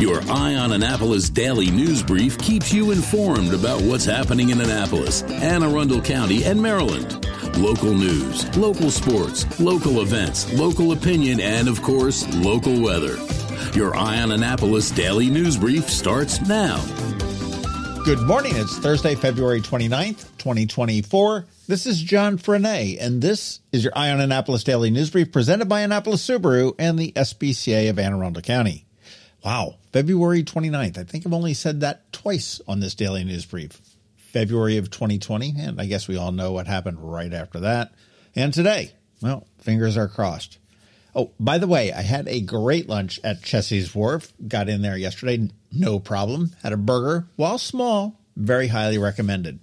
Your Eye on Annapolis daily news brief keeps you informed about what's happening in Annapolis, Anne Arundel County, and Maryland. Local news, local sports, local events, local opinion, and of course, local weather. Your Eye on Annapolis daily news brief starts now. Good morning. It's Thursday, February 29th, 2024. This is John Frenaye, and this is your Eye on Annapolis Daily News Brief presented by Annapolis Subaru and the SPCA of Anne Arundel County. Wow, February 29th. I think I've only said that twice on this daily news brief. February of 2020, and I guess we all know what happened right after that. And today, well, fingers are crossed. Oh, by the way, I had a great lunch at Chessie's Wharf. Got in there yesterday, no problem. Had a burger, while small, very highly recommended.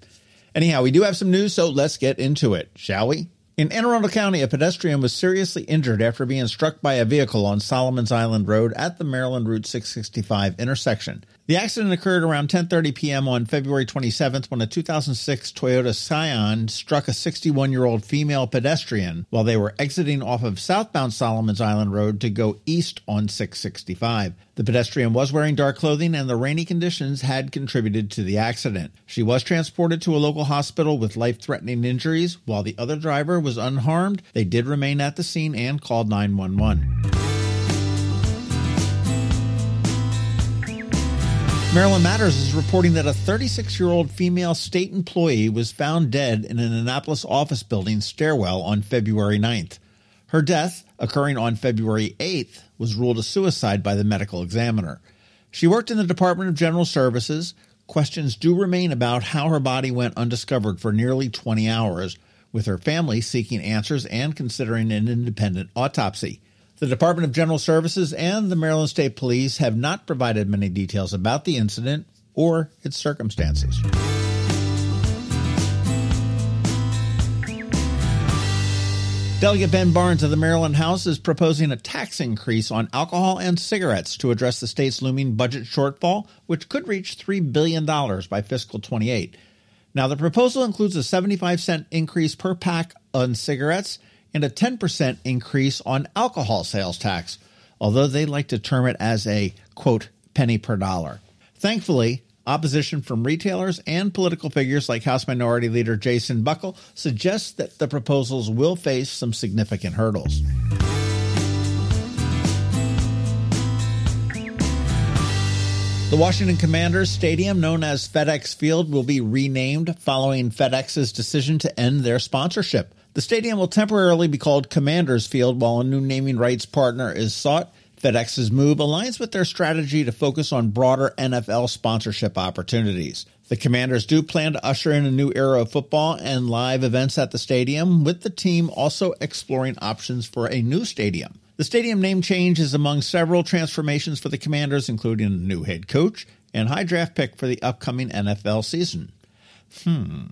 Anyhow, we do have some news, so let's get into it, shall we? In Anne Arundel County, a pedestrian was seriously injured after being struck by a vehicle on Solomon's Island Road at the Maryland Route 665 intersection. The accident occurred around 10:30 p.m. on February 27th when a 2006 Toyota Scion struck a 61-year-old female pedestrian while they were exiting off of southbound Solomon's Island Road to go east on 665. The pedestrian was wearing dark clothing and the rainy conditions had contributed to the accident. She was transported to a local hospital with life-threatening injuries while the other driver was unharmed. They did remain at the scene and called 911. Maryland Matters is reporting that a 36 year old female state employee was found dead in an Annapolis office building stairwell on February 9th. Her death, occurring on February 8th, was ruled a suicide by the medical examiner. She worked in the Department of General Services. Questions do remain about how her body went undiscovered for nearly 20 hours, with her family seeking answers and considering an independent autopsy. The Department of General Services and the Maryland State Police have not provided many details about the incident or its circumstances. Delegate Ben Barnes of the Maryland House is proposing a tax increase on alcohol and cigarettes to address the state's looming budget shortfall, which could reach $3 billion by fiscal 28. Now, the proposal includes a 75 cent increase per pack on cigarettes and a 10% increase on alcohol sales tax, although they like to term it as a, quote, penny per dollar. Thankfully, opposition from retailers and political figures like House Minority Leader Jason Buckel suggests that the proposals will face some significant hurdles. The Washington Commanders Stadium, known as FedEx Field, will be renamed following FedEx's decision to end their sponsorship. The stadium will temporarily be called Commanders Field while a new naming rights partner is sought. FedEx's move aligns with their strategy to focus on broader NFL sponsorship opportunities. The Commanders do plan to usher in a new era of football and live events at the stadium, with the team also exploring options for a new stadium. The stadium name change is among several transformations for the Commanders, including a new head coach and high draft pick for the upcoming NFL season. Hmm.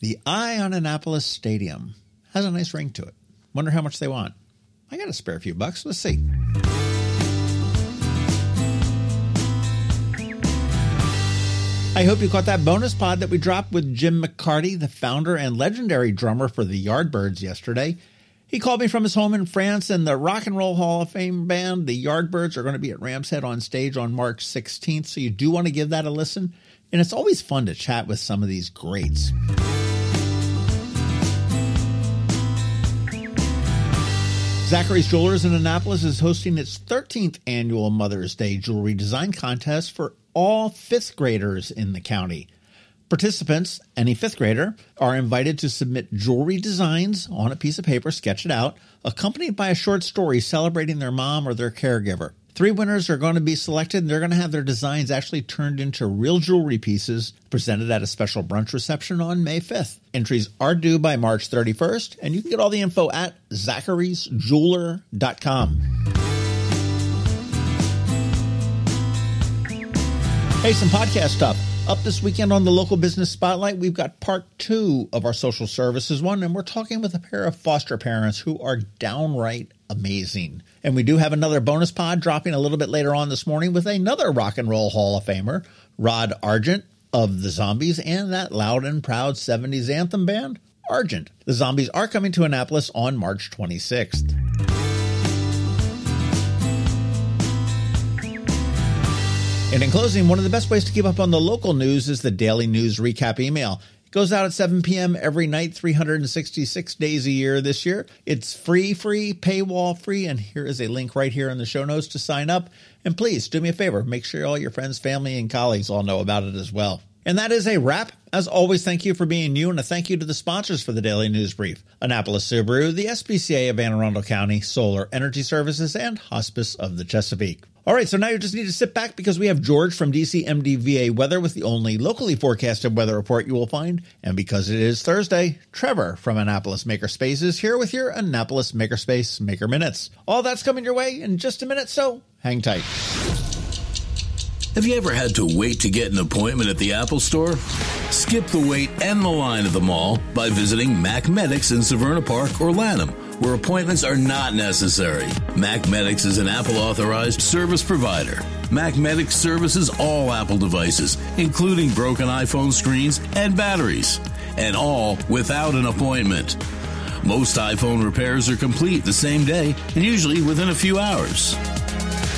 The Eye on Annapolis Stadium. Has a nice ring to it. Wonder how much they want. I got a spare few bucks. Let's see. I hope you caught that bonus pod that we dropped with Jim McCarty, the founder and legendary drummer for the Yardbirds, yesterday. He called me from his home in France, and the Rock and Roll Hall of Fame band, the Yardbirds, are going to be at Rams Head on stage on March 16th, so you do want to give that a listen. And it's always fun to chat with some of these greats. Zachary's Jewelers in Annapolis is hosting its 13th annual Mother's Day jewelry design contest for all fifth graders in the county. Participants, any fifth grader, are invited to submit jewelry designs on a piece of paper, sketch it out, accompanied by a short story celebrating their mom or their caregiver. Three winners are going to be selected, and they're going to have their designs actually turned into real jewelry pieces presented at a special brunch reception on May 5th. Entries are due by March 31st, and you can get all the info at zacharysjeweler.com. Hey, some podcast stuff. Up this weekend on the local business spotlight, we've got part two of our social services one, and we're talking with a pair of foster parents who are downright amazing. And we do have another bonus pod dropping a little bit later on this morning with another rock and roll Hall of Famer, Rod Argent of the Zombies and that loud and proud 70s anthem band, Argent. The Zombies are coming to Annapolis on March 26th. And in closing, one of the best ways to keep up on the local news is the daily news recap email. It goes out at 7 p.m. every night, 366 days a year this year. It's free, free, paywall free, and here is a link right here in the show notes to sign up. And please do me a favor, make sure all your friends, family, and colleagues all know about it as well. And that is a wrap. As always, thank you for being you, and a thank you to the sponsors for the Daily News Brief Annapolis Subaru, the SPCA of Anne Arundel County, Solar Energy Services, and Hospice of the Chesapeake. All right, so now you just need to sit back because we have George from DCMDVA Weather with the only locally forecasted weather report you will find. And because it is Thursday, Trevor from Annapolis Makerspace is here with your Annapolis Makerspace Maker Minutes. All that's coming your way in just a minute, so hang tight. Have you ever had to wait to get an appointment at the Apple Store? Skip the wait and the line at the mall by visiting Mac Medics in Severna Park or Lanham where appointments are not necessary. MacMedics is an Apple authorized service provider. MacMedics services all Apple devices, including broken iPhone screens and batteries, and all without an appointment. Most iPhone repairs are complete the same day and usually within a few hours.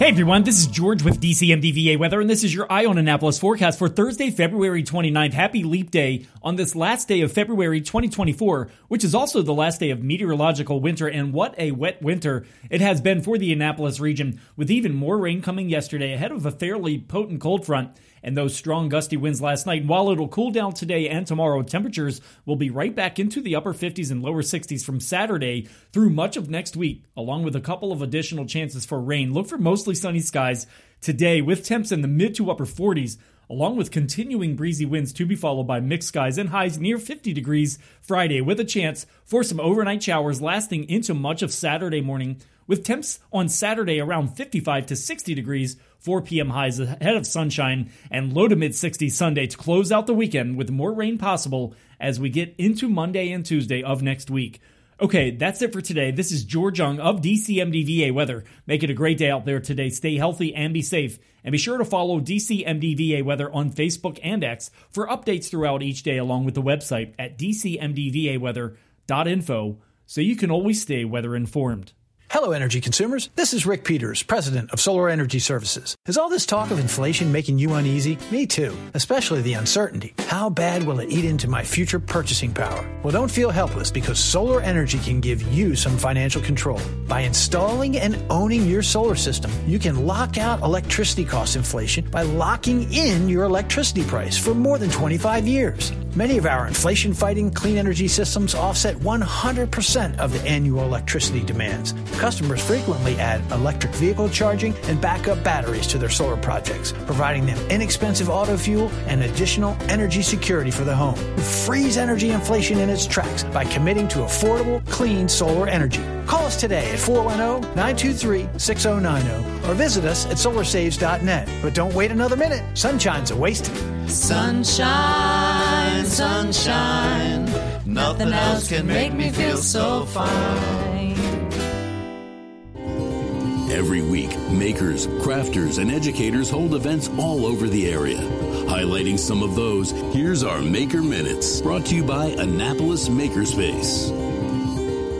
Hey everyone, this is George with DCMDVA Weather, and this is your Eye on Annapolis forecast for Thursday, February 29th. Happy Leap Day on this last day of February 2024, which is also the last day of meteorological winter, and what a wet winter it has been for the Annapolis region, with even more rain coming yesterday ahead of a fairly potent cold front and those strong gusty winds last night. While it'll cool down today and tomorrow, temperatures will be right back into the upper 50s and lower 60s from Saturday through much of next week, along with a couple of additional chances for rain. Look for mostly sunny skies today with temps in the mid to upper 40s along with continuing breezy winds to be followed by mixed skies and highs near 50 degrees Friday, with a chance for some overnight showers lasting into much of Saturday morning, with temps on Saturday around 55 to 60 degrees 4 p.m. highs ahead of sunshine and low to mid 60s Sunday to close out the weekend with more rain possible as we get into Monday and Tuesday of next week. Okay, that's it for today. This is George Young of DCMDVA Weather. Make it a great day out there today. Stay healthy and be safe. And be sure to follow DCMDVA Weather on Facebook and X for updates throughout each day, along with the website at dcmdvaweather.info so you can always stay weather informed. Hello, energy consumers. This is Rick Peters, president of Solar Energy Services. Is all this talk of inflation making you uneasy? Me too, especially the uncertainty. How bad will it eat into my future purchasing power? Well, don't feel helpless because solar energy can give you some financial control. By installing and owning your solar system, you can lock out electricity cost inflation by locking in your electricity price for more than 25 years. Many of our inflation fighting clean energy systems offset 100% of the annual electricity demands. Customers frequently add electric vehicle charging and backup batteries to their solar projects, providing them inexpensive auto fuel and additional energy security for the home. Freeze energy inflation in its tracks by committing to affordable, clean solar energy. Call us today at 410 923 6090 or visit us at solarsaves.net. But don't wait another minute. Sunshine's a waste. Sunshine, sunshine. Nothing else can make me feel so fine. Every week, makers, crafters, and educators hold events all over the area. Highlighting some of those, here's our Maker Minutes, brought to you by Annapolis Makerspace.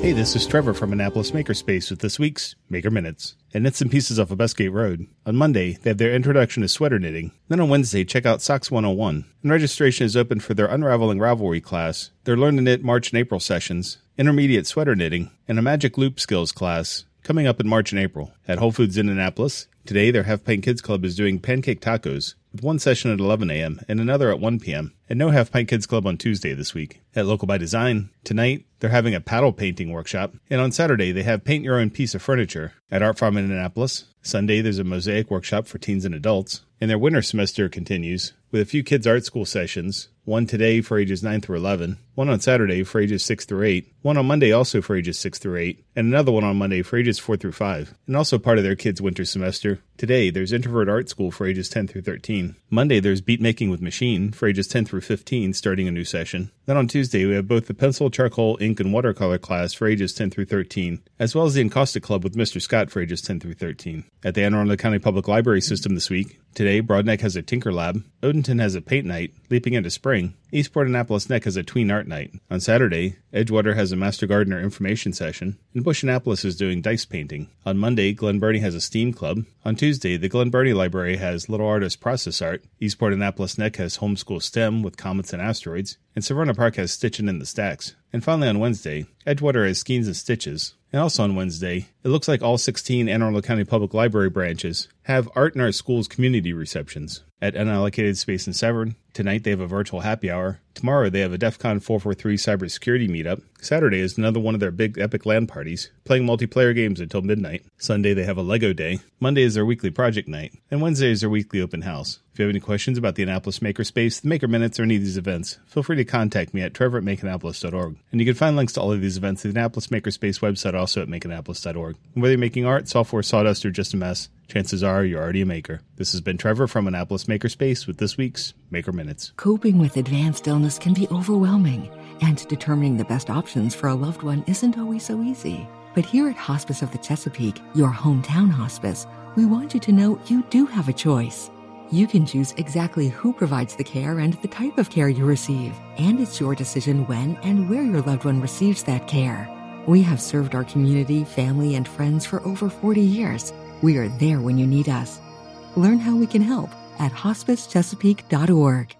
Hey, this is Trevor from Annapolis Makerspace with this week's Maker Minutes. At Knits and Pieces off of Bestgate Road, on Monday, they have their introduction to sweater knitting. Then on Wednesday, check out Socks 101. And registration is open for their Unraveling Ravelry class, their Learn to Knit March and April sessions, intermediate sweater knitting, and a Magic Loop Skills class coming up in March and April at Whole Foods in Annapolis, Today, their Half Pint Kids Club is doing pancake tacos with one session at 11 a.m. and another at 1 p.m. at no Half Pint Kids Club on Tuesday this week. At Local by Design, tonight they're having a paddle painting workshop, and on Saturday they have paint your own piece of furniture. At Art Farm in Annapolis, Sunday there's a mosaic workshop for teens and adults, and their winter semester continues with a few kids' art school sessions, one today for ages 9 through 11, one on Saturday for ages 6 through 8, one on Monday also for ages 6 through 8, and another one on Monday for ages 4 through 5, and also part of their kids' winter semester. Today, there's Introvert Art School for ages 10 through 13. Monday, there's Beat Making with Machine for ages 10 through 15, starting a new session. Then on Tuesday, we have both the Pencil, Charcoal, Ink, and Watercolor class for ages 10 through 13, as well as the Encaustic Club with Mr. Scott for ages 10 through 13. At the Anne Arundel County Public Library System this week, today, Broadneck has a Tinker Lab, Odenton has a Paint Night, leaping into spring, Eastport Annapolis Neck has a Tween Art Night. On Saturday, Edgewater has a Master Gardener information session, and Busch Annapolis is doing dice painting. On Monday, Glen Burnie has a STEAM club. On Tuesday, the Glen Burnie Library has Little Artist Process Art. Eastport Annapolis Neck has Homeschool STEM with Comets and Asteroids, and Severna Park has Stitching in the Stacks. And finally, on Wednesday, Edgewater has Skeins and Stitches. And also on Wednesday, it looks like all 16 Anne Arundel County Public Library branches have Art in Our Schools community receptions. At Unallocated Space in Severn, tonight they have a virtual happy hour. Tomorrow they have a DEF CON 443 cybersecurity meetup. Saturday is another one of their big epic LAN parties, playing multiplayer games until midnight. Sunday they have a Lego day. Monday is their weekly project night. And Wednesday is their weekly open house. If you have any questions about the Annapolis Makerspace, the Maker Minutes, or any of these events, feel free to contact me at trevor at makeannapolis.org. And you can find links to all of these events at the Annapolis Makerspace website also at makeannapolis.org. And whether you're making art, software, sawdust, or just a mess, chances are you're already a maker. This has been Trevor from Annapolis Makerspace with this week's Maker Minutes. Coping with advanced illness can be overwhelming, and determining the best options for a loved one isn't always so easy. But here at Hospice of the Chesapeake, your hometown hospice, we want you to know you do have a choice. You can choose exactly who provides the care and the type of care you receive, and it's your decision when and where your loved one receives that care. We have served our community, family, and friends for over 40 years. We are there when you need us. Learn how we can help at hospicechesapeake.org.